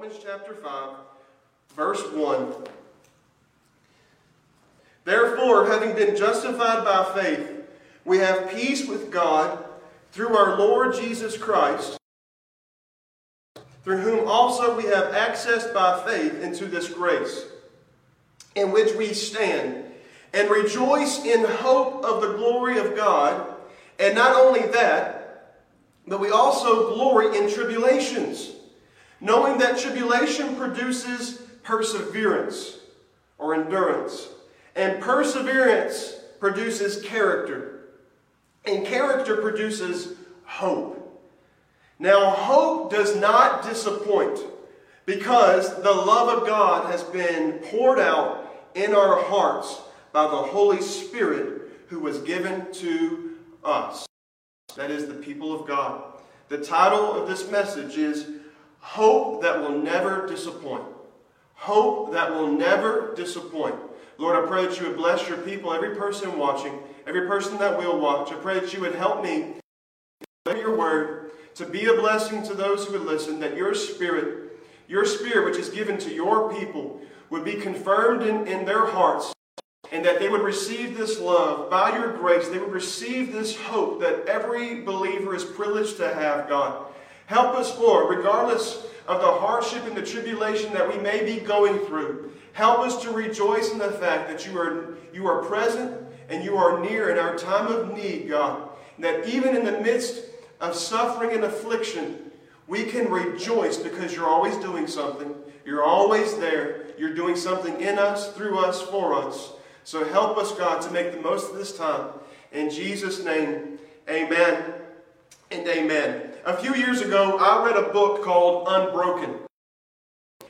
Romans chapter 5, verse 1. Therefore, having been justified by faith, we have peace with God through our Lord Jesus Christ, through whom also we have access by faith into this grace, in which we stand, and rejoice in hope of the glory of God. And not only that, but we also glory in tribulations knowing that tribulation produces perseverance or endurance, and perseverance produces character, and character produces hope. Now, hope does not disappoint because the love of God has been poured out in our hearts by the Holy Spirit who was given to us. That is the people of God. The title of this message is Hope that will never disappoint. Hope that will never disappoint. Lord, I pray that you would bless your people, every person watching, every person that will watch. I pray that you would help me your word to be a blessing to those who would listen, that your spirit, your spirit which is given to your people, would be confirmed in, in their hearts, and that they would receive this love by your grace. They would receive this hope that every believer is privileged to have, God. Help us, Lord, regardless of the hardship and the tribulation that we may be going through. Help us to rejoice in the fact that you are, you are present and you are near in our time of need, God. And that even in the midst of suffering and affliction, we can rejoice because you're always doing something. You're always there. You're doing something in us, through us, for us. So help us, God, to make the most of this time. In Jesus' name, amen and amen. A few years ago, I read a book called Unbroken.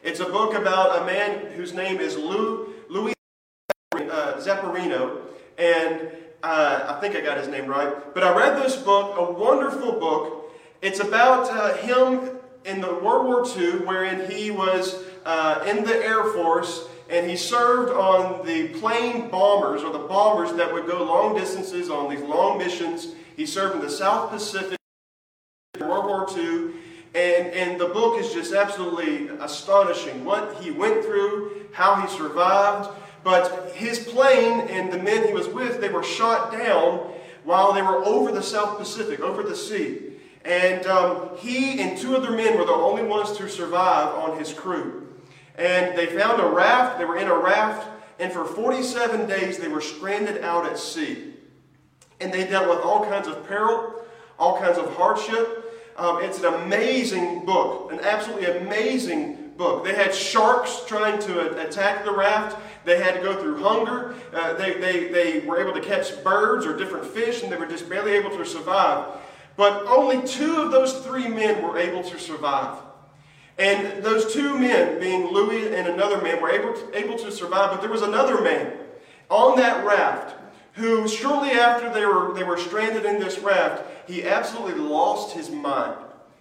It's a book about a man whose name is Lou, Louis Zamperini, and uh, I think I got his name right. But I read this book, a wonderful book. It's about uh, him in the World War II, wherein he was uh, in the Air Force and he served on the plane bombers or the bombers that would go long distances on these long missions. He served in the South Pacific. World War II, and, and the book is just absolutely astonishing. What he went through, how he survived. But his plane and the men he was with, they were shot down while they were over the South Pacific, over the sea. And um, he and two other men were the only ones to survive on his crew. And they found a raft, they were in a raft, and for 47 days they were stranded out at sea. And they dealt with all kinds of peril, all kinds of hardship. Um, it's an amazing book, an absolutely amazing book. They had sharks trying to attack the raft. They had to go through hunger. Uh, they, they, they were able to catch birds or different fish, and they were just barely able to survive. But only two of those three men were able to survive. And those two men, being Louis and another man, were able to, able to survive. But there was another man on that raft who, shortly after they were, they were stranded in this raft, he absolutely lost his mind.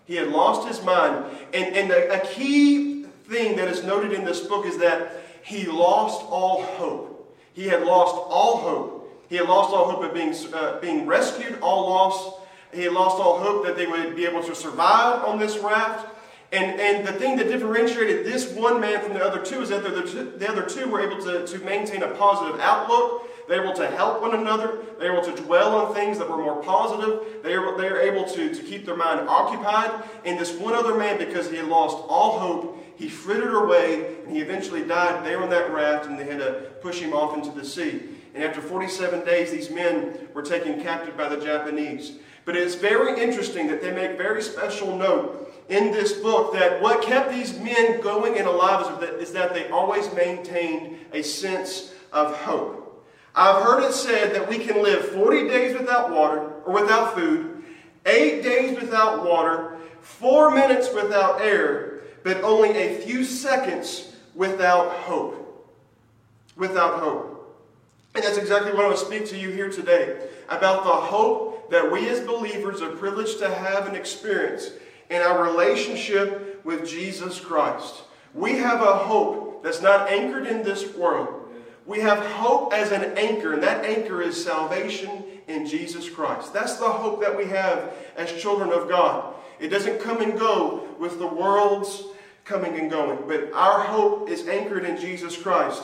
He had lost his mind. And, and a, a key thing that is noted in this book is that he lost all hope. He had lost all hope. He had lost all hope of being, uh, being rescued, all lost. He had lost all hope that they would be able to survive on this raft. And, and the thing that differentiated this one man from the other two is that the, the other two were able to, to maintain a positive outlook. They were able to help one another. They were able to dwell on things that were more positive. They were, they were able to, to keep their mind occupied. And this one other man, because he had lost all hope, he frittered away and he eventually died there on that raft and they had to push him off into the sea. And after 47 days, these men were taken captive by the Japanese. But it's very interesting that they make very special note in this book that what kept these men going and alive is that, is that they always maintained a sense of hope. I've heard it said that we can live 40 days without water or without food, eight days without water, four minutes without air, but only a few seconds without hope. Without hope. And that's exactly what I want to speak to you here today about the hope that we as believers are privileged to have and experience in our relationship with Jesus Christ. We have a hope that's not anchored in this world. We have hope as an anchor, and that anchor is salvation in Jesus Christ. That's the hope that we have as children of God. It doesn't come and go with the world's coming and going. But our hope is anchored in Jesus Christ.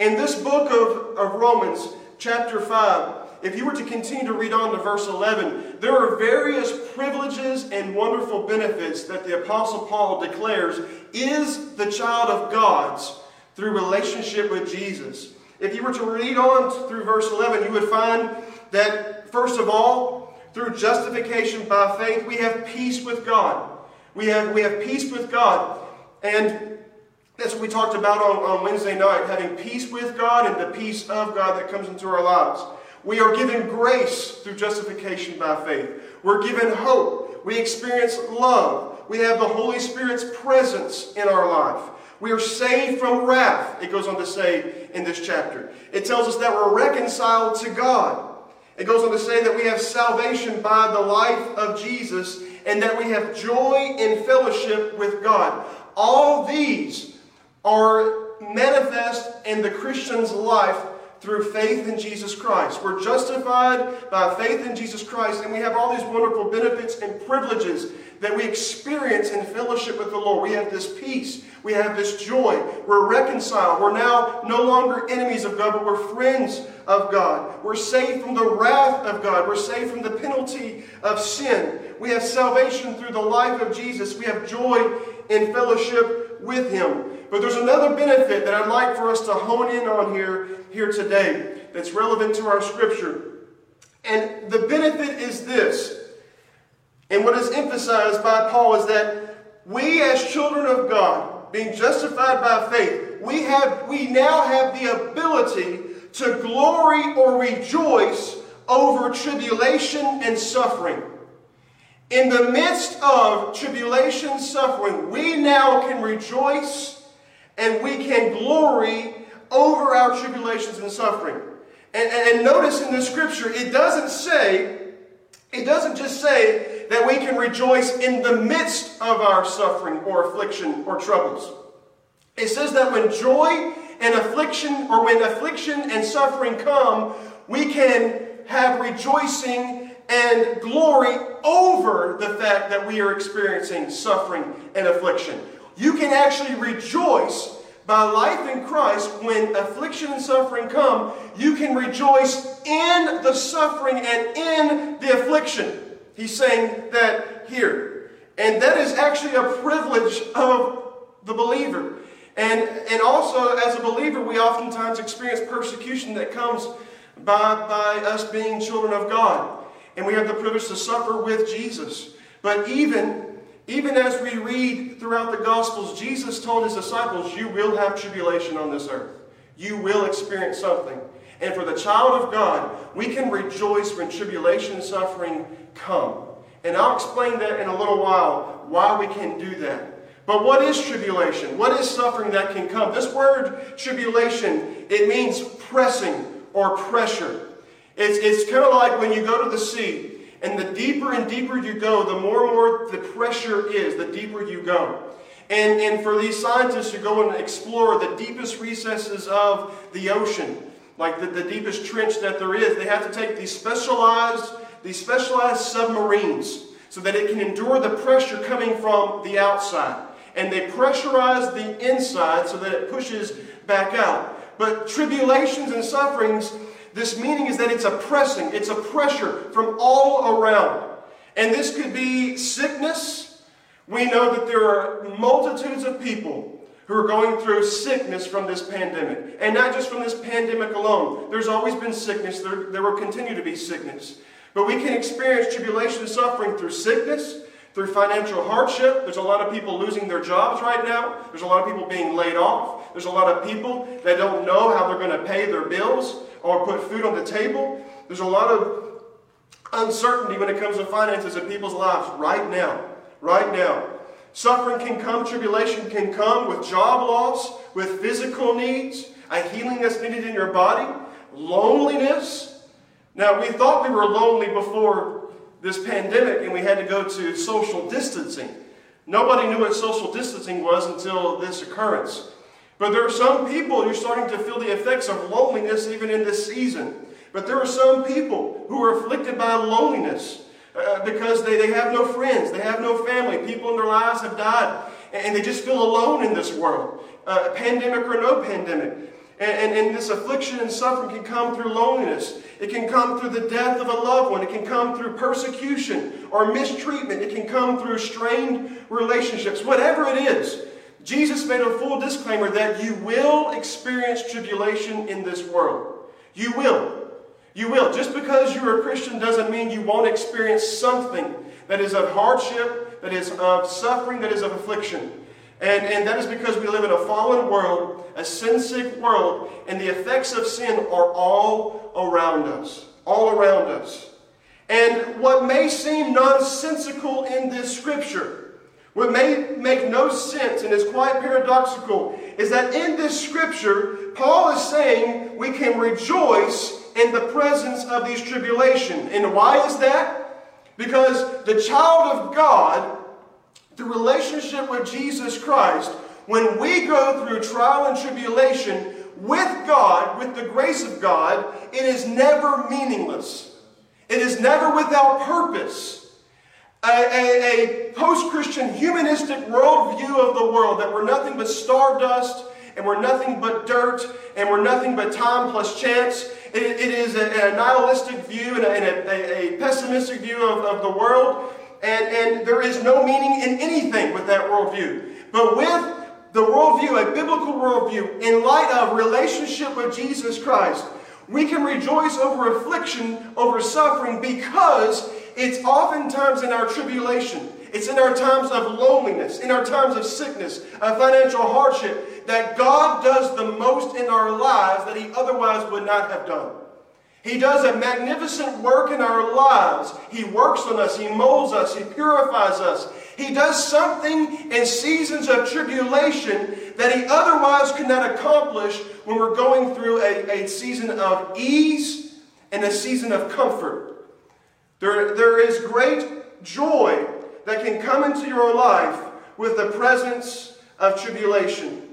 In this book of, of Romans, chapter 5, if you were to continue to read on to verse 11, there are various privileges and wonderful benefits that the Apostle Paul declares is the child of God's through relationship with Jesus. If you were to read on through verse 11, you would find that, first of all, through justification by faith, we have peace with God. We have, we have peace with God. And that's what we talked about on, on Wednesday night having peace with God and the peace of God that comes into our lives. We are given grace through justification by faith. We're given hope. We experience love. We have the Holy Spirit's presence in our life. We are saved from wrath, it goes on to say in this chapter. It tells us that we're reconciled to God. It goes on to say that we have salvation by the life of Jesus and that we have joy in fellowship with God. All these are manifest in the Christian's life through faith in Jesus Christ. We're justified by faith in Jesus Christ, and we have all these wonderful benefits and privileges that we experience in fellowship with the Lord. We have this peace. We have this joy. We're reconciled. We're now no longer enemies of God, but we're friends of God. We're saved from the wrath of God. We're saved from the penalty of sin. We have salvation through the life of Jesus. We have joy in fellowship with Him. But there's another benefit that I'd like for us to hone in on here, here today that's relevant to our scripture. And the benefit is this and what is emphasized by Paul is that we, as children of God, being justified by faith, we, have, we now have the ability to glory or rejoice over tribulation and suffering. In the midst of tribulation suffering, we now can rejoice and we can glory over our tribulations and suffering. And, and, and notice in the scripture, it doesn't say, it doesn't just say that we can rejoice in the midst of our suffering or affliction or troubles. It says that when joy and affliction, or when affliction and suffering come, we can have rejoicing and glory over the fact that we are experiencing suffering and affliction. You can actually rejoice by life in Christ when affliction and suffering come. You can rejoice in the suffering and in the affliction. He's saying that here. And that is actually a privilege of the believer. And, and also, as a believer, we oftentimes experience persecution that comes by, by us being children of God. And we have the privilege to suffer with Jesus. But even, even as we read throughout the Gospels, Jesus told his disciples, You will have tribulation on this earth. You will experience something. And for the child of God, we can rejoice when tribulation and suffering come. And I'll explain that in a little while, why we can do that. But what is tribulation? What is suffering that can come? This word tribulation, it means pressing or pressure. It's, it's kind of like when you go to the sea, and the deeper and deeper you go, the more and more the pressure is, the deeper you go. And, and for these scientists to go and explore the deepest recesses of the ocean, like the, the deepest trench that there is, they have to take these specialized these specialized submarines so that it can endure the pressure coming from the outside. And they pressurize the inside so that it pushes back out. But tribulations and sufferings, this meaning is that it's a pressing, it's a pressure from all around. And this could be sickness. We know that there are multitudes of people who are going through sickness from this pandemic. And not just from this pandemic alone. There's always been sickness, there, there will continue to be sickness. But we can experience tribulation and suffering through sickness, through financial hardship. There's a lot of people losing their jobs right now. There's a lot of people being laid off. There's a lot of people that don't know how they're going to pay their bills or put food on the table. There's a lot of uncertainty when it comes to finances in people's lives right now. Right now. Suffering can come, tribulation can come with job loss, with physical needs, a healing that's needed in your body, loneliness, now, we thought we were lonely before this pandemic and we had to go to social distancing. Nobody knew what social distancing was until this occurrence. But there are some people you're starting to feel the effects of loneliness even in this season. But there are some people who are afflicted by loneliness uh, because they, they have no friends, they have no family, people in their lives have died. and they just feel alone in this world, uh, pandemic or no pandemic. And, and, and, this affliction and suffering can come through loneliness. It can come through the death of a loved one. It can come through persecution or mistreatment. It can come through strained relationships. Whatever it is, Jesus made a full disclaimer that you will experience tribulation in this world. You will. You will. Just because you're a Christian doesn't mean you won't experience something that is of hardship, that is of suffering, that is of affliction. And, and that is because we live in a fallen world, a sin sick world, and the effects of sin are all around us. All around us. And what may seem nonsensical in this scripture, what may make no sense and is quite paradoxical, is that in this scripture, Paul is saying we can rejoice in the presence of these tribulations. And why is that? Because the child of God the relationship with Jesus Christ, when we go through trial and tribulation with God, with the grace of God, it is never meaningless. It is never without purpose. A, a, a post Christian humanistic worldview of the world that we're nothing but stardust and we're nothing but dirt and we're nothing but time plus chance. it, it is a, a, nihilistic view and, a, and a, pessimistic view of, of the world and, and there is no meaning in anything with that worldview. But with the worldview, a biblical worldview, in light of relationship with Jesus Christ, we can rejoice over affliction, over suffering, because it's oftentimes in our tribulation, it's in our times of loneliness, in our times of sickness, of financial hardship, that God does the most in our lives that He otherwise would not have done. He does a magnificent work in our lives. He works on us, He molds us, He purifies us. He does something in seasons of tribulation that He otherwise could not accomplish when we're going through a, a season of ease and a season of comfort. There, there is great joy that can come into your life with the presence of tribulation.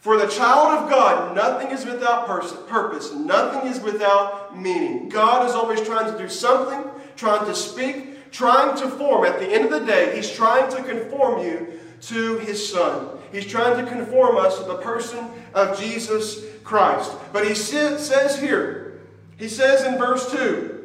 For the child of God, nothing is without purpose, nothing is without meaning. God is always trying to do something, trying to speak, trying to form. At the end of the day, He's trying to conform you to His Son. He's trying to conform us to the person of Jesus Christ. But He says here, He says in verse 2,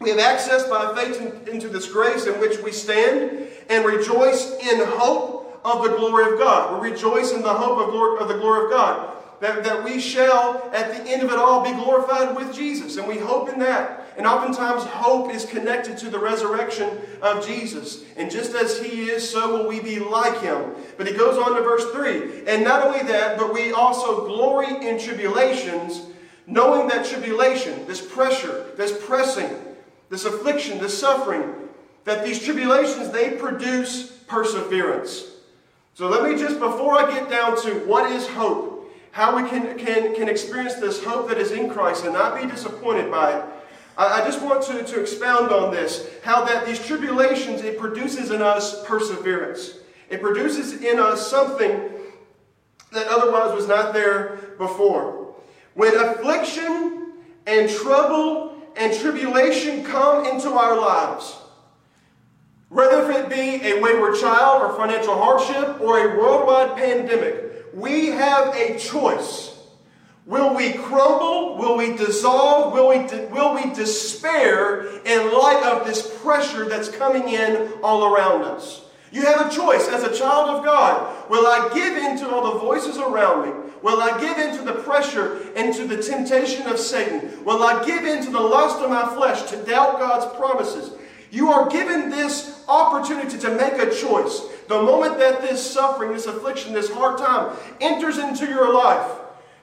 we have access by faith into this grace in which we stand and rejoice in hope of the glory of God. We rejoice in the hope of, glory, of the glory of God. That, that we shall, at the end of it all, be glorified with Jesus. And we hope in that. And oftentimes, hope is connected to the resurrection of Jesus. And just as He is, so will we be like Him. But He goes on to verse 3. And not only that, but we also glory in tribulations, knowing that tribulation, this pressure, this pressing, this affliction, this suffering, that these tribulations, they produce perseverance. So let me just, before I get down to what is hope, how we can, can, can experience this hope that is in Christ and not be disappointed by it, I, I just want to, to expound on this. How that these tribulations, it produces in us perseverance. It produces in us something that otherwise was not there before. When affliction and trouble and tribulation come into our lives, whether it be a wayward child or financial hardship or a worldwide pandemic, we have a choice. Will we crumble? Will we dissolve? Will we, will we despair in light of this pressure that's coming in all around us? You have a choice as a child of God. Will I give in to all the voices around me? Will I give in to the pressure and to the temptation of Satan? Will I give in to the lust of my flesh to doubt God's promises? You are given this opportunity to make a choice. The moment that this suffering, this affliction, this hard time enters into your life,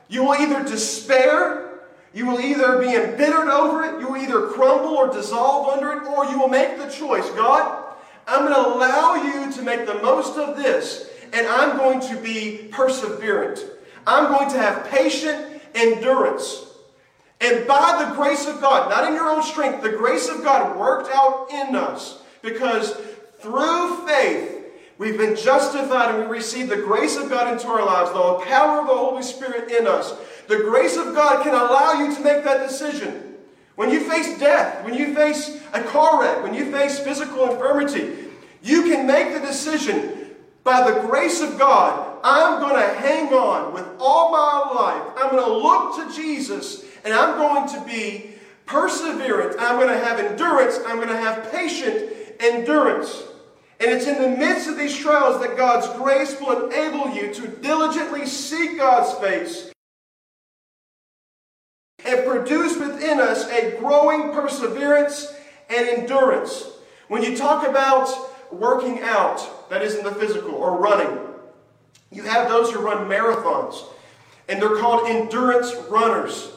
you will either despair, you will either be embittered over it, you will either crumble or dissolve under it, or you will make the choice God, I'm going to allow you to make the most of this, and I'm going to be perseverant. I'm going to have patient endurance. And by the grace of God, not in your own strength, the grace of God worked out in us because through faith, we've been justified and we receive the grace of God into our lives, the power of the Holy Spirit in us. The grace of God can allow you to make that decision. When you face death, when you face a car wreck, when you face physical infirmity, you can make the decision by the grace of God, I'm going to hang on with all my life. I'm going to look to Jesus and I'm going to be perseverant. I'm going to have endurance. I'm going to have patient endurance. And it's in the midst of these trials that God's grace will enable you to diligently seek God's face and produce within us a growing perseverance and endurance. When you talk about working out, that is in the physical, or running, you have those who run marathons, and they're called endurance runners.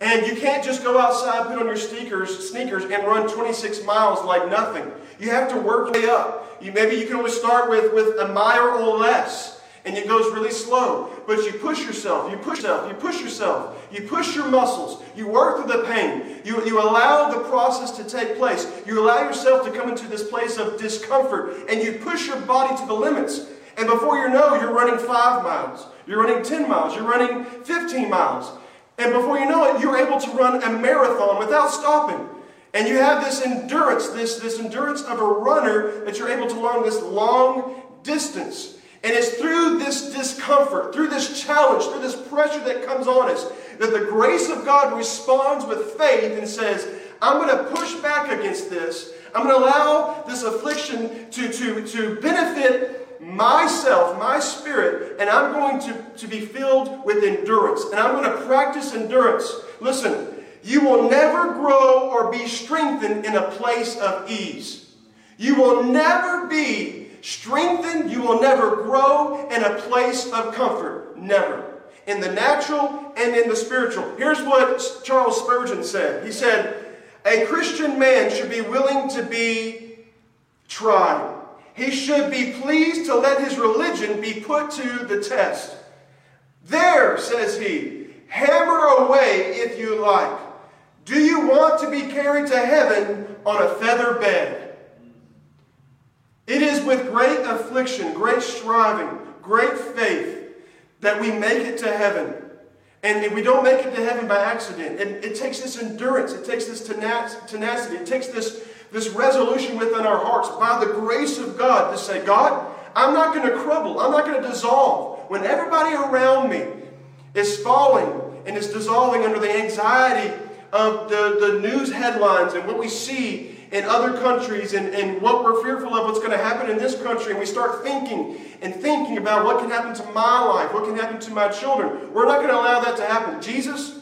And you can't just go outside, put on your sneakers, sneakers, and run 26 miles like nothing. You have to work way up. You, maybe you can only start with, with a mile or less, and it goes really slow. But you push yourself, you push yourself, you push yourself, you push your muscles, you work through the pain, you, you allow the process to take place, you allow yourself to come into this place of discomfort, and you push your body to the limits. And before you know, you're running five miles, you're running 10 miles, you're running 15 miles. And before you know it, you're able to run a marathon without stopping. And you have this endurance, this, this endurance of a runner that you're able to run this long distance. And it's through this discomfort, through this challenge, through this pressure that comes on us, that the grace of God responds with faith and says, I'm going to push back against this. I'm going to allow this affliction to, to, to benefit myself, my spirit, and I'm going to, to be filled with endurance. And I'm going to practice endurance. Listen, you will never grow or be strengthened in a place of ease. You will never be strengthened, you will never grow in a place of comfort. Never. In the natural and in the spiritual. Here's what Charles Spurgeon said He said, A Christian man should be willing to be tried. He should be pleased to let his religion be put to the test. There, says he, hammer away if you like. Do you want to be carried to heaven on a feather bed? It is with great affliction, great striving, great faith that we make it to heaven. And we don't make it to heaven by accident. It, it takes this endurance, it takes this tenacity, it takes this this resolution within our hearts by the grace of God to say, God, I'm not going to crumble. I'm not going to dissolve. When everybody around me is falling and is dissolving under the anxiety of the, the news headlines and what we see in other countries and, and what we're fearful of what's going to happen in this country, and we start thinking and thinking about what can happen to my life, what can happen to my children, we're not going to allow that to happen. Jesus,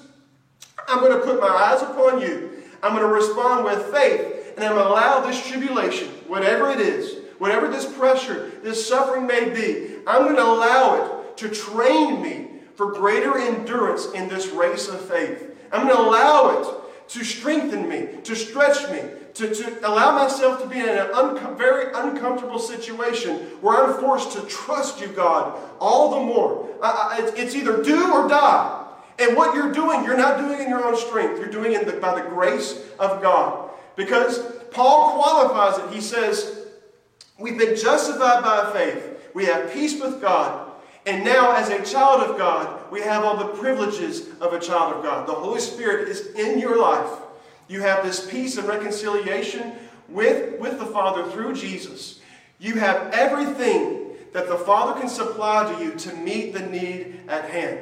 I'm going to put my eyes upon you. I'm going to respond with faith and I'm going to allow this tribulation, whatever it is, whatever this pressure, this suffering may be, I'm going to allow it to train me for greater endurance in this race of faith. I'm going to allow it to strengthen me, to stretch me, to, to allow myself to be in un- very uncomfortable situation where I'm forced to trust you, God, all the more. I, I, it's either do or die. And what you're doing, you're not doing in your own strength. You're doing it by the grace of God. Because Paul qualifies it. He says, We've been justified by faith, we have peace with God. And now, as a child of God, we have all the privileges of a child of God. The Holy Spirit is in your life. You have this peace and reconciliation with, with the Father through Jesus. You have everything that the Father can supply to you to meet the need at hand.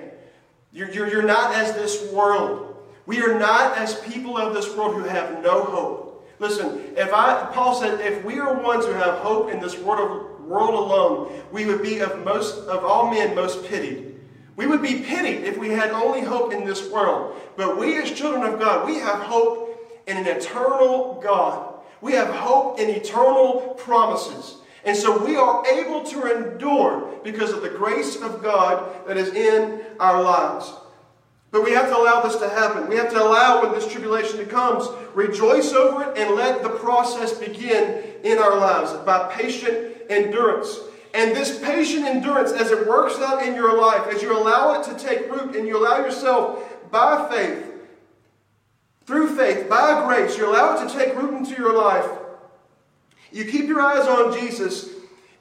You're, you're, you're not as this world. We are not as people of this world who have no hope. Listen, if I, Paul said, if we are ones who have hope in this world, world alone, we would be of most of all men most pitied. We would be pitied if we had only hope in this world. But we as children of God, we have hope in an eternal God. We have hope in eternal promises. And so we are able to endure because of the grace of God that is in our lives. But we have to allow this to happen. We have to allow when this tribulation comes, rejoice over it and let the process begin in our lives by patient endurance. And this patient endurance, as it works out in your life, as you allow it to take root and you allow yourself by faith, through faith, by grace, you allow it to take root into your life, you keep your eyes on Jesus,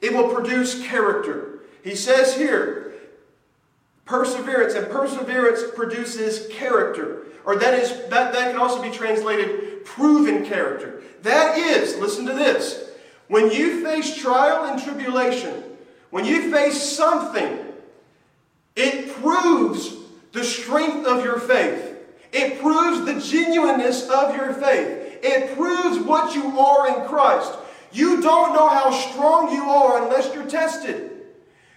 it will produce character. He says here, perseverance, and perseverance produces character. Or that is that, that can also be translated proven character. That is, listen to this. When you face trial and tribulation, when you face something, it proves the strength of your faith. It proves the genuineness of your faith. It proves what you are in Christ. You don't know how strong you are unless you're tested.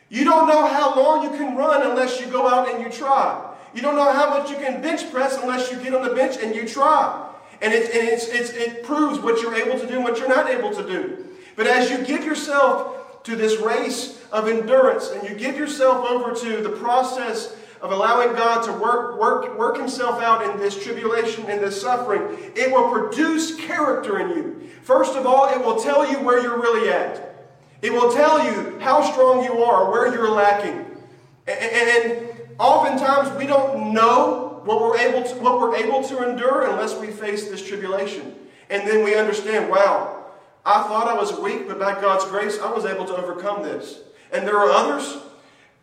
You don't know how long you can run unless you go out and you try. You don't know how much you can bench press unless you get on the bench and you try. And, it, and it's, it's, it proves what you're able to do and what you're not able to do. But as you give yourself to this race of endurance and you give yourself over to the process of allowing God to work, work, work Himself out in this tribulation and this suffering, it will produce character in you. First of all, it will tell you where you're really at. It will tell you how strong you are, where you're lacking. And oftentimes we don't know what we're able to, what we're able to endure unless we face this tribulation. And then we understand, wow, I thought I was weak, but by God's grace, I was able to overcome this. And there are others,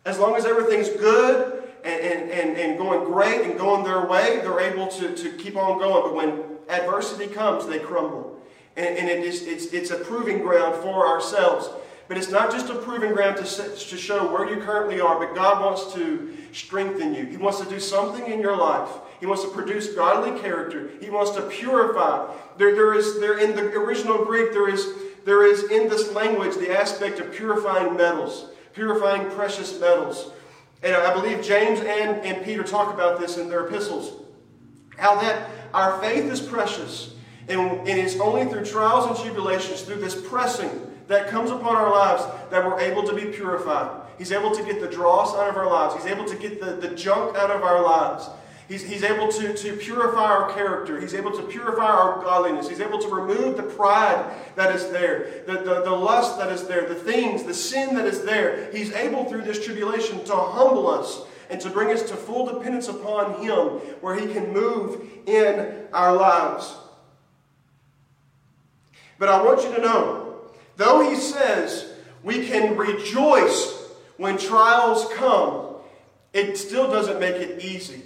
as long as everything's good and, and, and, going great and going their way, they're able to, to keep on going. But when adversity comes, they crumble. And, and it is, it's, it's a proving ground for ourselves. But it's not just a proving ground to, to show where you currently are, but God wants to strengthen you. He wants to do something in your life. He wants to produce godly character. He wants to purify. There, there is there in the original Greek, there is there is in this language the aspect of purifying metals, purifying precious metals. And I believe James and, and Peter talk about this in their epistles. How that our faith is precious. And, and it's only through trials and tribulations, through this pressing that comes upon our lives, that we're able to be purified. He's able to get the dross out of our lives. He's able to get the, the junk out of our lives. He's, he's able to, to purify our character. He's able to purify our godliness. He's able to remove the pride that is there, the, the, the lust that is there, the things, the sin that is there. He's able through this tribulation to humble us and to bring us to full dependence upon Him where He can move in our lives. But I want you to know, though He says we can rejoice when trials come, it still doesn't make it easy.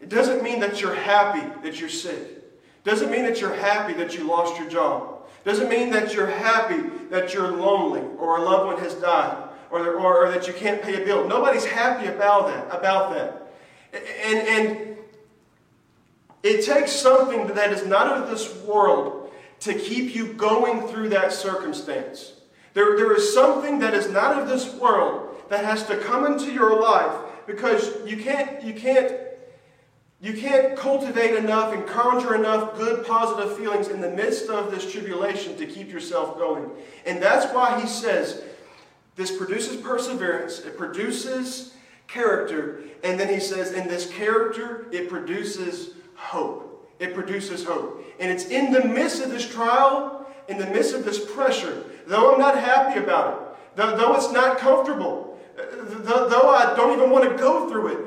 It doesn't mean that you're happy that you're sick. It doesn't mean that you're happy that you lost your job. It doesn't mean that you're happy that you're lonely or a loved one has died or, or, or that you can't pay a bill. Nobody's happy about that. About that. And, and it takes something that is not of this world to keep you going through that circumstance. There, there is something that is not of this world that has to come into your life because you can't, you can't, you can't cultivate enough and conjure enough good, positive feelings in the midst of this tribulation to keep yourself going. And that's why he says this produces perseverance, it produces character, and then he says, in this character, it produces hope. It produces hope. And it's in the midst of this trial, in the midst of this pressure, though I'm not happy about it, though, though it's not comfortable, though, though I don't even want to go through it,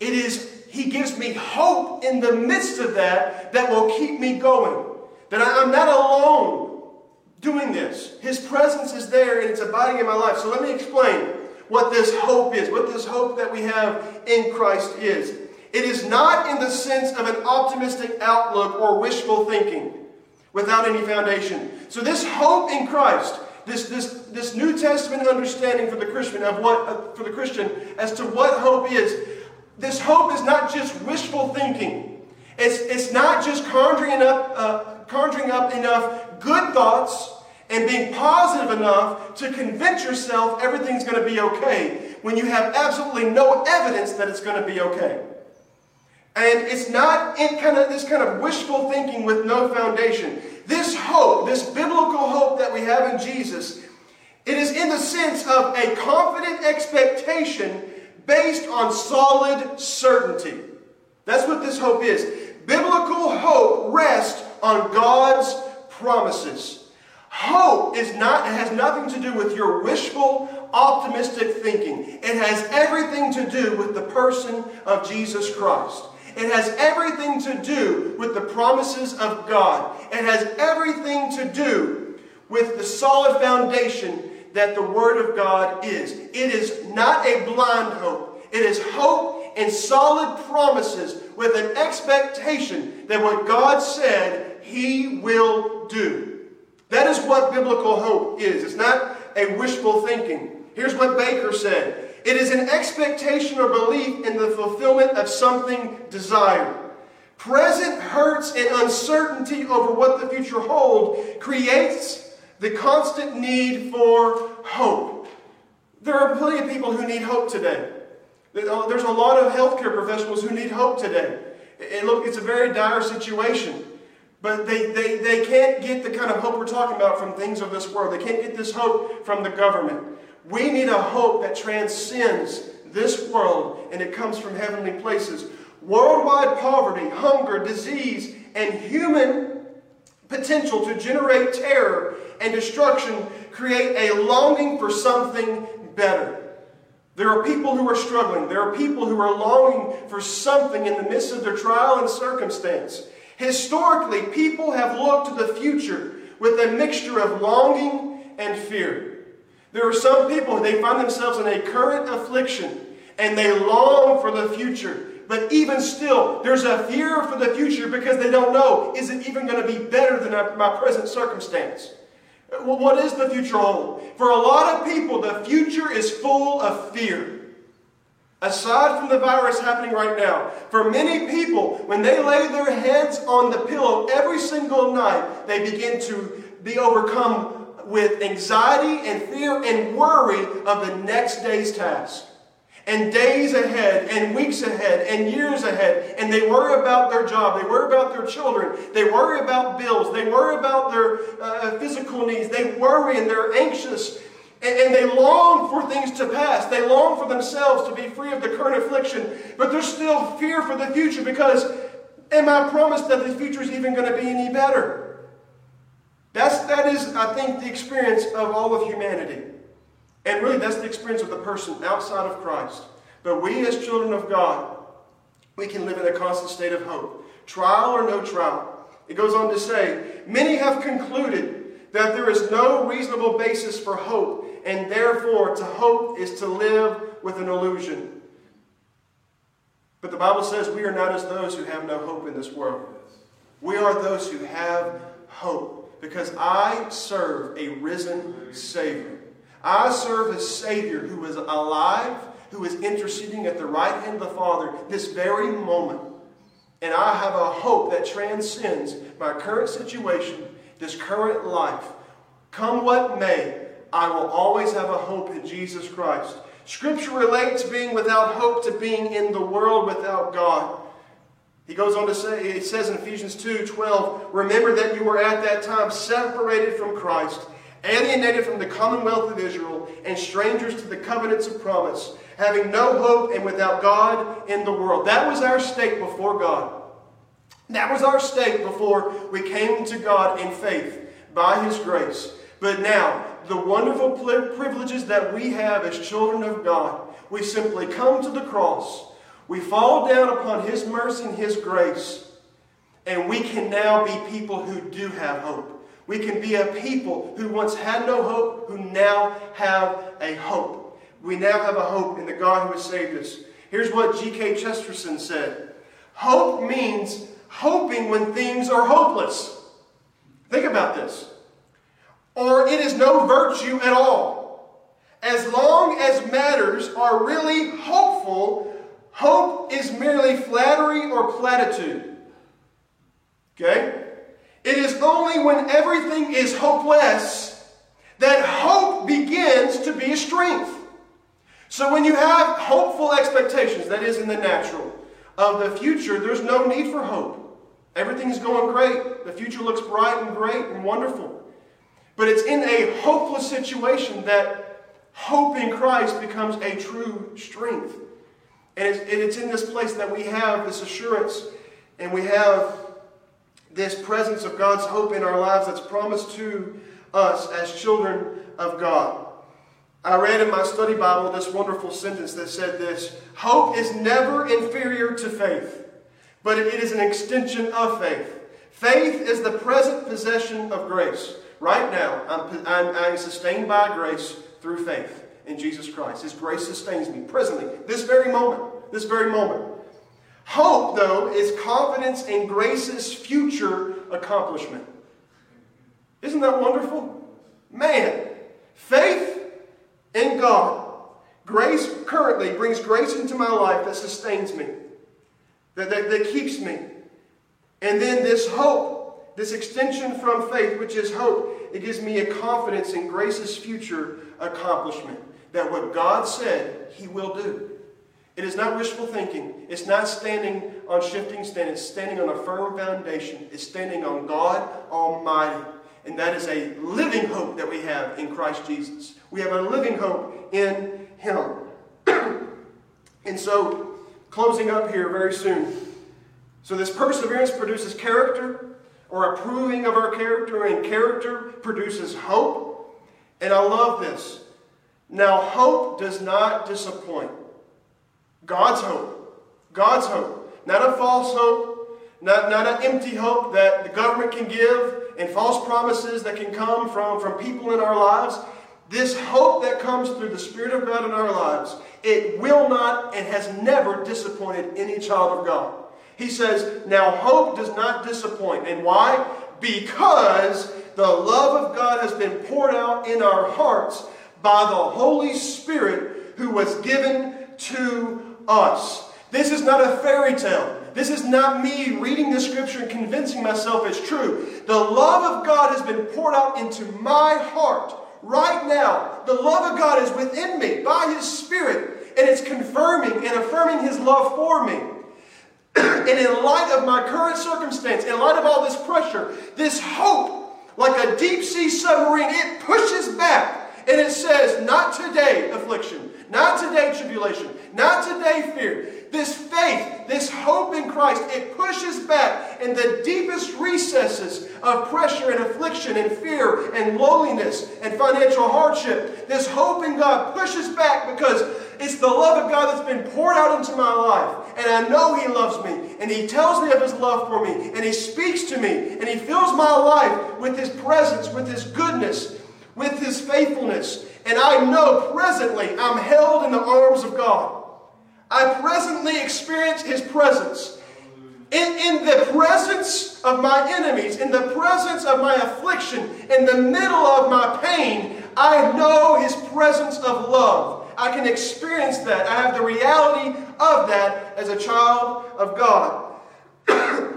it is, He gives me hope in the midst of that that will keep me going. That I, I'm not alone doing this. His presence is there and it's abiding in my life. So let me explain what this hope is, what this hope that we have in Christ is. It is not in the sense of an optimistic outlook or wishful thinking without any foundation. So this hope in Christ, this, this, this New Testament understanding for the Christian of what uh, for the Christian as to what hope is, this hope is not just wishful thinking. It's, it's not just conjuring up, uh, conjuring up enough good thoughts and being positive enough to convince yourself everything's going to be okay when you have absolutely no evidence that it's going to be okay. And it's not in kind of this kind of wishful thinking with no foundation. This hope, this biblical hope that we have in Jesus, it is in the sense of a confident expectation based on solid certainty. That's what this hope is. Biblical hope rests on God's promises. Hope is not, has nothing to do with your wishful, optimistic thinking. It has everything to do with the person of Jesus Christ. It has everything to do with the promises of God. It has everything to do with the solid foundation that the Word of God is. It is not a blind hope. It is hope and solid promises with an expectation that what God said, He will do. That is what biblical hope is. It's not a wishful thinking. Here's what Baker said It is an expectation or belief in the fulfillment of something desired. Present hurts and uncertainty over what the future holds creates the constant need for hope. There are plenty of people who need hope today. Uh, there's a lot of healthcare professionals who need hope today. And look, it's a very dire situation. But they, they, they can't get the kind of hope we're talking about from things of this world. They can't get this hope from the government. We need a hope that transcends this world and it comes from heavenly places. Worldwide poverty, hunger, disease, and human potential to generate terror and destruction create a longing for something better. There are people who are struggling. There are people who are longing for something in the midst of their trial and circumstance. Historically, people have looked to the future with a mixture of longing and fear. There are some people, they find themselves in a current affliction and they long for the future. But even still, there's a fear for the future because they don't know is it even going to be better than my present circumstance? What is the future hold? For a lot of people, the future is full of fear. Aside from the virus happening right now, for many people, when they lay their heads on the pillow every single night, they begin to be overcome with anxiety and fear and worry of the next day's task. And days ahead, and weeks ahead, and years ahead. And they worry about their job. They worry about their children. They worry about bills. They worry about their uh, physical needs. They worry and they're anxious and, they long for things to pass. They long for themselves to be free of the current affliction. But there's still fear for the future because, am I promised that the future is even going to be any better? That's, that is, I think, the experience of all of humanity. And really, that's the experience of the person outside of Christ. But we, as children of God, we can live in a constant state of hope. Trial or no trial. It goes on to say, Many have concluded that there is no reasonable basis for hope and therefore to hope is to live with an illusion. But the Bible says we are not as those who have no hope in this world. We are those who have hope because I serve a risen Savior. I serve a Savior who is alive, who is interceding at the right hand of the Father this very moment. And I have a hope that transcends my current situation, this current life. Come what may, I will always have a hope in Jesus Christ. Scripture relates being without hope to being in the world without God. He goes on to say, it says in Ephesians 2 12, remember that you were at that time separated from Christ, alienated from the commonwealth of Israel, and strangers to the covenants of promise, having no hope and without God in the world. That was our state before God. That was our state before we came to God in faith by His grace. But now, the wonderful privileges that we have as children of God, we simply come to the cross, we fall down upon His mercy and His grace, and we can now be people who do have hope. We can be a people who once had no hope, who now have a hope. We now have a hope in the God who has saved us. Here's what G.K. Chesterton said Hope means hoping when things are hopeless. Think about this or it is no virtue at all. As long as matters are really hopeful, hope is merely flattery or platitude. Okay? It is only when everything is hopeless that hope begins to be a strength. So when you have hopeful expectations, that is in the natural, of the future, there's no need for hope. Everything's going great. The future looks bright and great and wonderful. But it's in a hopeless situation that hope in Christ becomes a true strength. And it's, and it's in this place that we have this assurance and we have this presence of God's hope in our lives that's promised to us as children of God. I read in my study Bible this wonderful sentence that said this Hope is never inferior to faith, but it is an extension of faith. Faith is the present possession of grace. Right now, I'm, I'm, I'm sustained by grace through faith in Jesus Christ. His grace sustains me presently, this very moment, this very moment. Hope, though, is confidence in grace's future accomplishment. Isn't that wonderful? Man, faith in God. Grace currently brings grace into my life that sustains me, that, that, that keeps me. And then this hope, this extension from faith, which is hope, it gives me a confidence in grace's future accomplishment. That what God said, He will do. It is not wishful thinking. It's not standing on shifting sand. It's standing on a firm foundation. It's standing on God Almighty. And that is a living hope that we have in Christ Jesus. We have a living hope in Him. and so, closing up here very soon. So, this perseverance produces character or approving of our character, and character produces hope. And I love this. Now, hope does not disappoint. God's hope. God's hope. Not a false hope, not, not an empty hope that the government can give and false promises that can come from, from people in our lives. This hope that comes through the Spirit of God in our lives, it will not and has never disappointed any child of God. He says, Now hope does not disappoint. And why? Because the love of God has been poured out in our hearts by the Holy Spirit who was given to us. This is not a fairy tale. This is not me reading the scripture and convincing myself it's true. The love of God has been poured out into my heart right now. The love of God is within me by His Spirit, and it's confirming and affirming His love for me. and in light of my current circumstance, in light of all this pressure, this hope, like a deep sea submarine, it pushes back and it says, Not today, affliction. Not today, tribulation. Not today, fear. This faith, this hope in Christ, it pushes back in the deepest recesses of pressure and affliction and fear and loneliness and financial hardship. This hope in God pushes back because it's the love of God that's been poured out into my life. And I know He loves me. And He tells me of His love for me. And He speaks to me. And He fills my life with His presence, with His goodness, with His faithfulness. And I know presently I'm held in the arms of God. I presently experience His presence. In, in the presence of my enemies, in the presence of my affliction, in the middle of my pain, I know His presence of love. I can experience that. I have the reality of that as a child of God.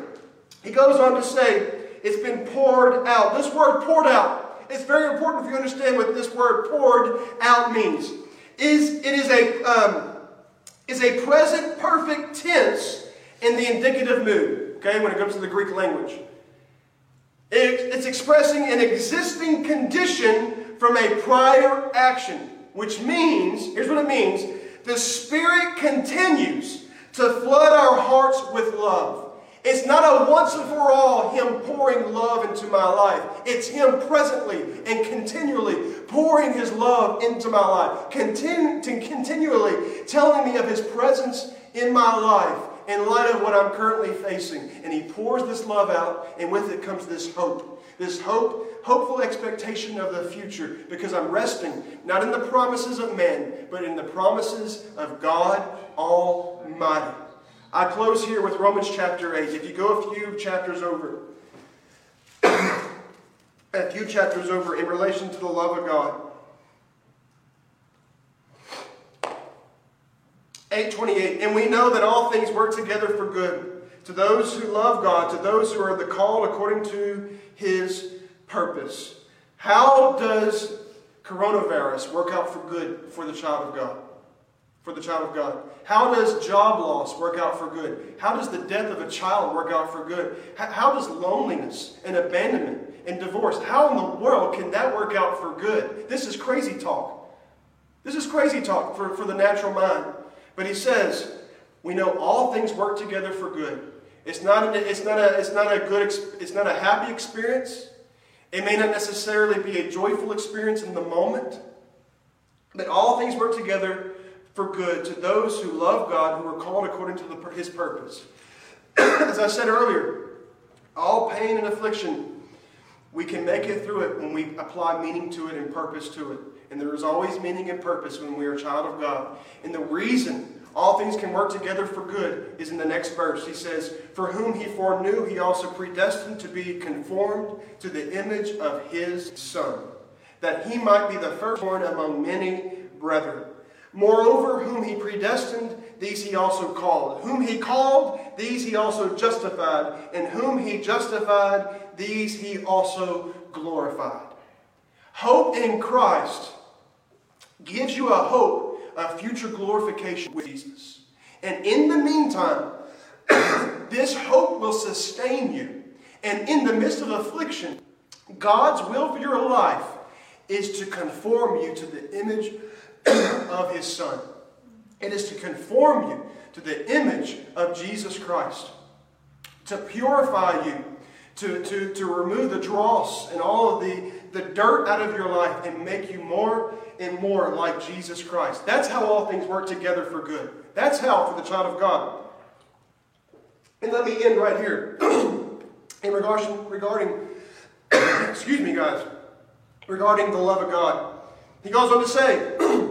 he goes on to say, it's been poured out. This word poured out it's very important if you understand what this word poured out means. Is it is a um, is a present perfect tense in the indicative mood. Okay, when it comes to the Greek language, it, it's expressing an existing condition from a prior action, which means here's what it means: the Spirit continues to flood our hearts with love. It's not a once and for all Him pouring love into my life. It's Him presently and continually pouring His love into my life, continu- continually telling me of His presence in my life in light of what I'm currently facing. And He pours this love out, and with it comes this hope. This hope, hopeful expectation of the future, because I'm resting not in the promises of men, but in the promises of God Almighty. I close here with Romans chapter 8. If you go a few chapters over, a few chapters over in relation to the love of God. 828 and we know that all things work together for good to those who love god to those who are the called according to his purpose how does coronavirus work out for good for the child of god for the child of God? How does job loss work out for good? How does the death of a child work out for good? How does loneliness and abandonment and divorce, how in the world can that work out for good? This is crazy talk. This is crazy talk for, for the natural mind. But he says, we know all things work together for good. It's not, it's not, a, it's not a good, it's not a happy experience. It may not necessarily be a joyful experience in the moment. But all things work together for good to those who love God, who are called according to the, his purpose. As I said earlier, all pain and affliction, we can make it through it when we apply meaning to it and purpose to it. And there is always meaning and purpose when we are a child of God. And the reason all things can work together for good is in the next verse. He says, For whom he foreknew, he also predestined to be conformed to the image of his Son, that he might be the firstborn among many brethren. Moreover, whom he predestined, these he also called. Whom he called, these he also justified. And whom he justified, these he also glorified. Hope in Christ gives you a hope of future glorification with Jesus. And in the meantime, this hope will sustain you. And in the midst of affliction, God's will for your life is to conform you to the image of His Son. It is to conform you to the image of Jesus Christ, to purify you, to, to, to remove the dross and all of the, the dirt out of your life and make you more and more like Jesus Christ. That's how all things work together for good. That's how for the child of God. And let me end right here. in regards, regarding, excuse me, guys, regarding the love of God. He goes on to say,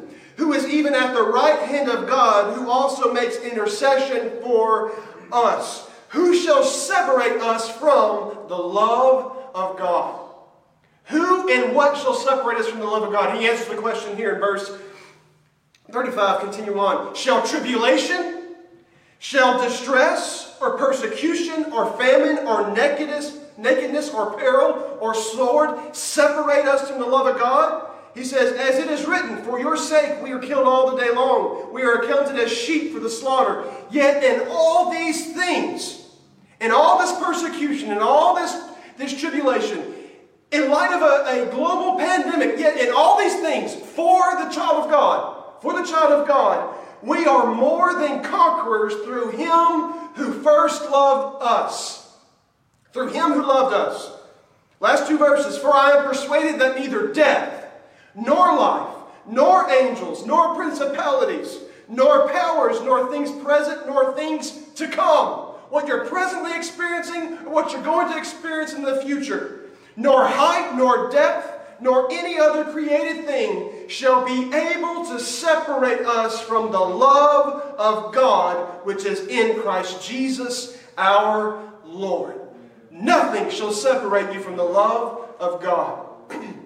who is even at the right hand of God, who also makes intercession for us. Who shall separate us from the love of God? Who and what shall separate us from the love of God? He answers the question here in verse 35. Continue on. Shall tribulation, shall distress, or persecution, or famine, or nakedness, nakedness, or peril, or sword separate us from the love of God? He says, As it is written, For your sake we are killed all the day long. We are accounted as sheep for the slaughter. Yet in all these things, in all this persecution, in all this, this tribulation, in light of a, a global pandemic, yet in all these things, for the child of God, for the child of God, we are more than conquerors through Him who first loved us. Through Him who loved us. Last two verses. For I am persuaded that neither death, nor life, nor angels, nor principalities, nor powers, nor things present, nor things to come. What you're presently experiencing, what you're going to experience in the future. Nor height, nor depth, nor any other created thing shall be able to separate us from the love of God which is in Christ Jesus our Lord. Nothing shall separate you from the love of God.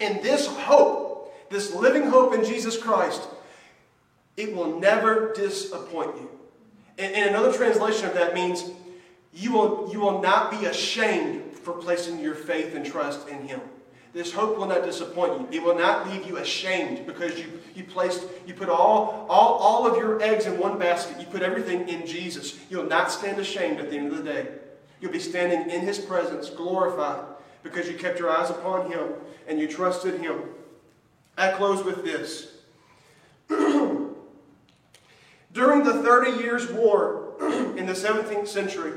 And this hope, this living hope in Jesus Christ, it will never disappoint you. And, and another translation of that means you will, you will not be ashamed for placing your faith and trust in Him. This hope will not disappoint you. It will not leave you ashamed because you, you placed, you put all, all, all of your eggs in one basket. You put everything in Jesus. You'll not stand ashamed at the end of the day. You'll be standing in His presence, glorified, because you kept your eyes upon Him and you trusted Him. I close with this. During the Thirty Years' War in the 17th century,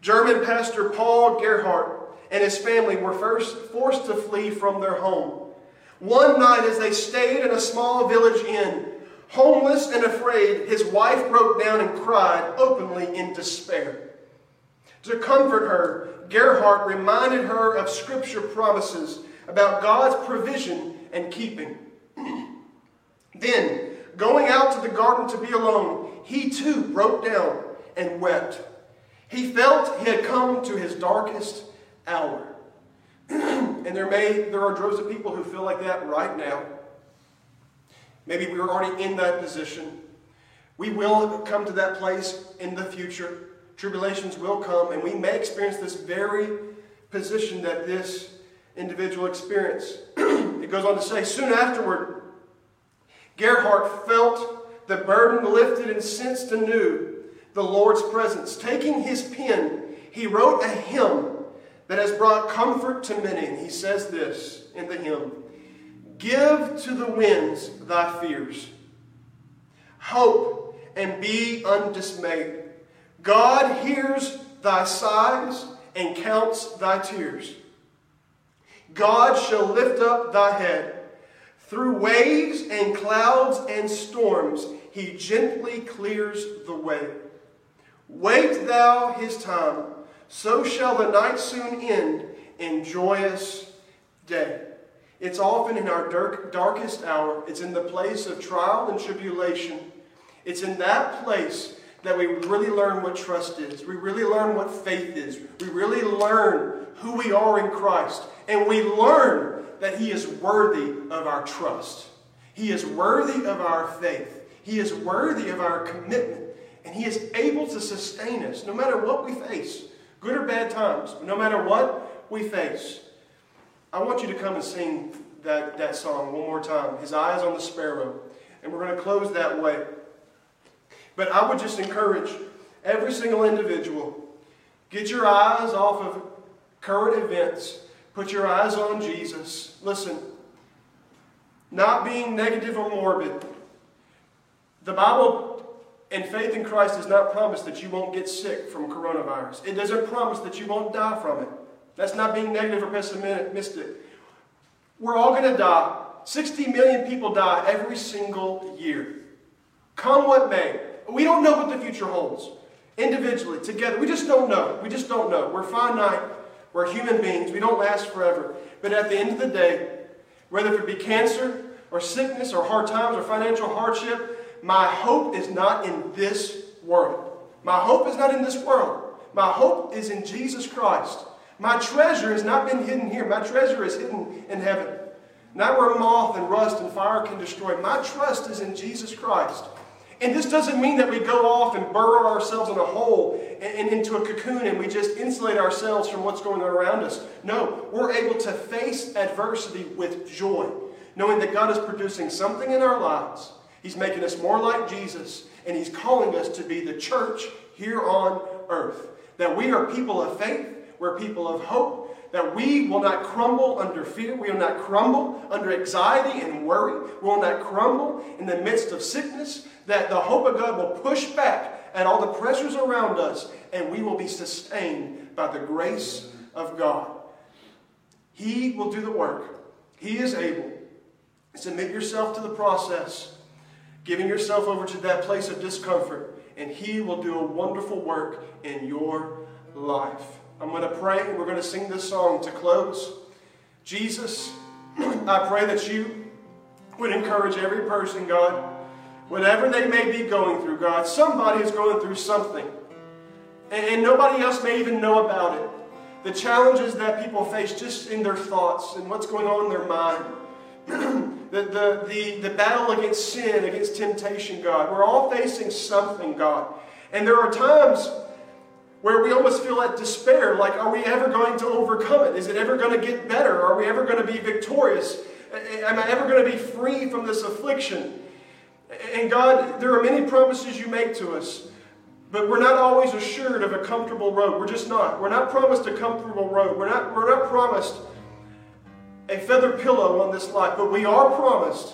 German pastor Paul Gerhardt and his family were first forced to flee from their home. One night, as they stayed in a small village inn, homeless and afraid, his wife broke down and cried openly in despair. To comfort her, Gerhardt reminded her of scripture promises about God's provision and keeping. then, going out to the garden to be alone, he too broke down and wept. He felt he had come to his darkest hour. and there may there are droves of people who feel like that right now. Maybe we are already in that position. We will come to that place in the future. Tribulations will come, and we may experience this very position that this individual experienced. it goes on to say, soon afterward, Gerhardt felt the burden lifted and sensed anew the Lord's presence. Taking his pen, he wrote a hymn that has brought comfort to many. He says this in the hymn Give to the winds thy fears, hope and be undismayed. God hears thy sighs and counts thy tears. God shall lift up thy head. Through waves and clouds and storms, he gently clears the way. Wait thou his time, so shall the night soon end in joyous day. It's often in our dark, darkest hour, it's in the place of trial and tribulation. It's in that place that we really learn what trust is. We really learn what faith is. We really learn who we are in Christ. And we learn that He is worthy of our trust. He is worthy of our faith. He is worthy of our commitment. And He is able to sustain us no matter what we face, good or bad times, no matter what we face. I want you to come and sing that, that song one more time His Eyes on the Sparrow. And we're going to close that way. But I would just encourage every single individual get your eyes off of current events, put your eyes on Jesus. Listen, not being negative or morbid. The Bible and faith in Christ does not promise that you won't get sick from coronavirus. It doesn't promise that you won't die from it. That's not being negative or pessimistic. We're all going to die. 60 million people die every single year. Come what may. We don't know what the future holds. Individually, together, we just don't know. We just don't know. We're finite. We're human beings. We don't last forever. But at the end of the day, whether it be cancer or sickness or hard times or financial hardship, my hope is not in this world. My hope is not in this world. My hope is in Jesus Christ. My treasure has not been hidden here. My treasure is hidden in heaven. Not where moth and rust and fire can destroy. My trust is in Jesus Christ. And this doesn't mean that we go off and burrow ourselves in a hole and, and, into a cocoon and we just insulate ourselves from what's going on around us. No, we're able to face adversity with joy, knowing that God is producing something in our lives. He's making us more like Jesus, and He's calling us to be the church here on earth. That we are people of faith, we're people of hope, that we will not crumble under fear. We will not crumble under anxiety and worry. We will not crumble in the midst of sickness. That the hope of God will push back at all the pressures around us and we will be sustained by the grace of God. He will do the work. He is able. Submit yourself to the process, giving yourself over to that place of discomfort, and He will do a wonderful work in your life. I'm going to pray we're going to sing this song to close. Jesus, I pray that you would encourage every person, God, whatever they may be going through, God. Somebody is going through something, and, and nobody else may even know about it. The challenges that people face just in their thoughts and what's going on in their mind. the, the, the, the battle against sin, against temptation, God. We're all facing something, God. And there are times where we almost feel that despair like, are we ever going to overcome it? Is it ever going to get better? Are we ever going to be victorious? Am I ever going to be free from this affliction? And God, there are many promises you make to us, but we're not always assured of a comfortable road. We're just not. We're not promised a comfortable road. We're not, we're not promised a feather pillow on this life, but we are promised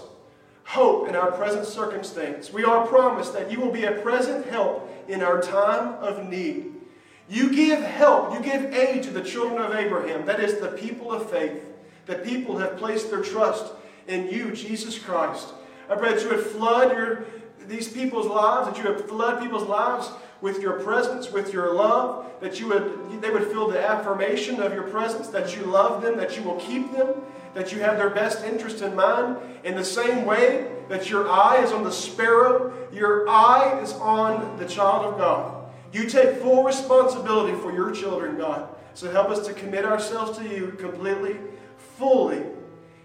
hope in our present circumstance. We are promised that you will be a present help in our time of need. You give help, you give aid to the children of Abraham. That is the people of faith. The people have placed their trust in you, Jesus Christ. I pray that you would flood your, these people's lives, that you would flood people's lives with your presence, with your love, that you would, they would feel the affirmation of your presence, that you love them, that you will keep them, that you have their best interest in mind. In the same way that your eye is on the sparrow, your eye is on the child of God. You take full responsibility for your children, God. So help us to commit ourselves to you completely, fully,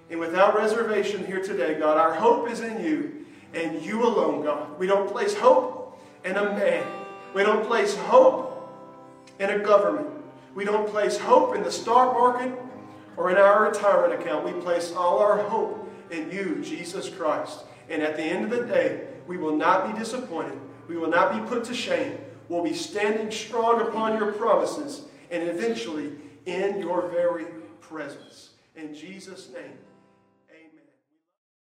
and without reservation here today, God. Our hope is in you and you alone, God. We don't place hope in a man. We don't place hope in a government. We don't place hope in the stock market or in our retirement account. We place all our hope in you, Jesus Christ. And at the end of the day, we will not be disappointed. We will not be put to shame will be standing strong upon your promises and eventually in your very presence. In Jesus' name.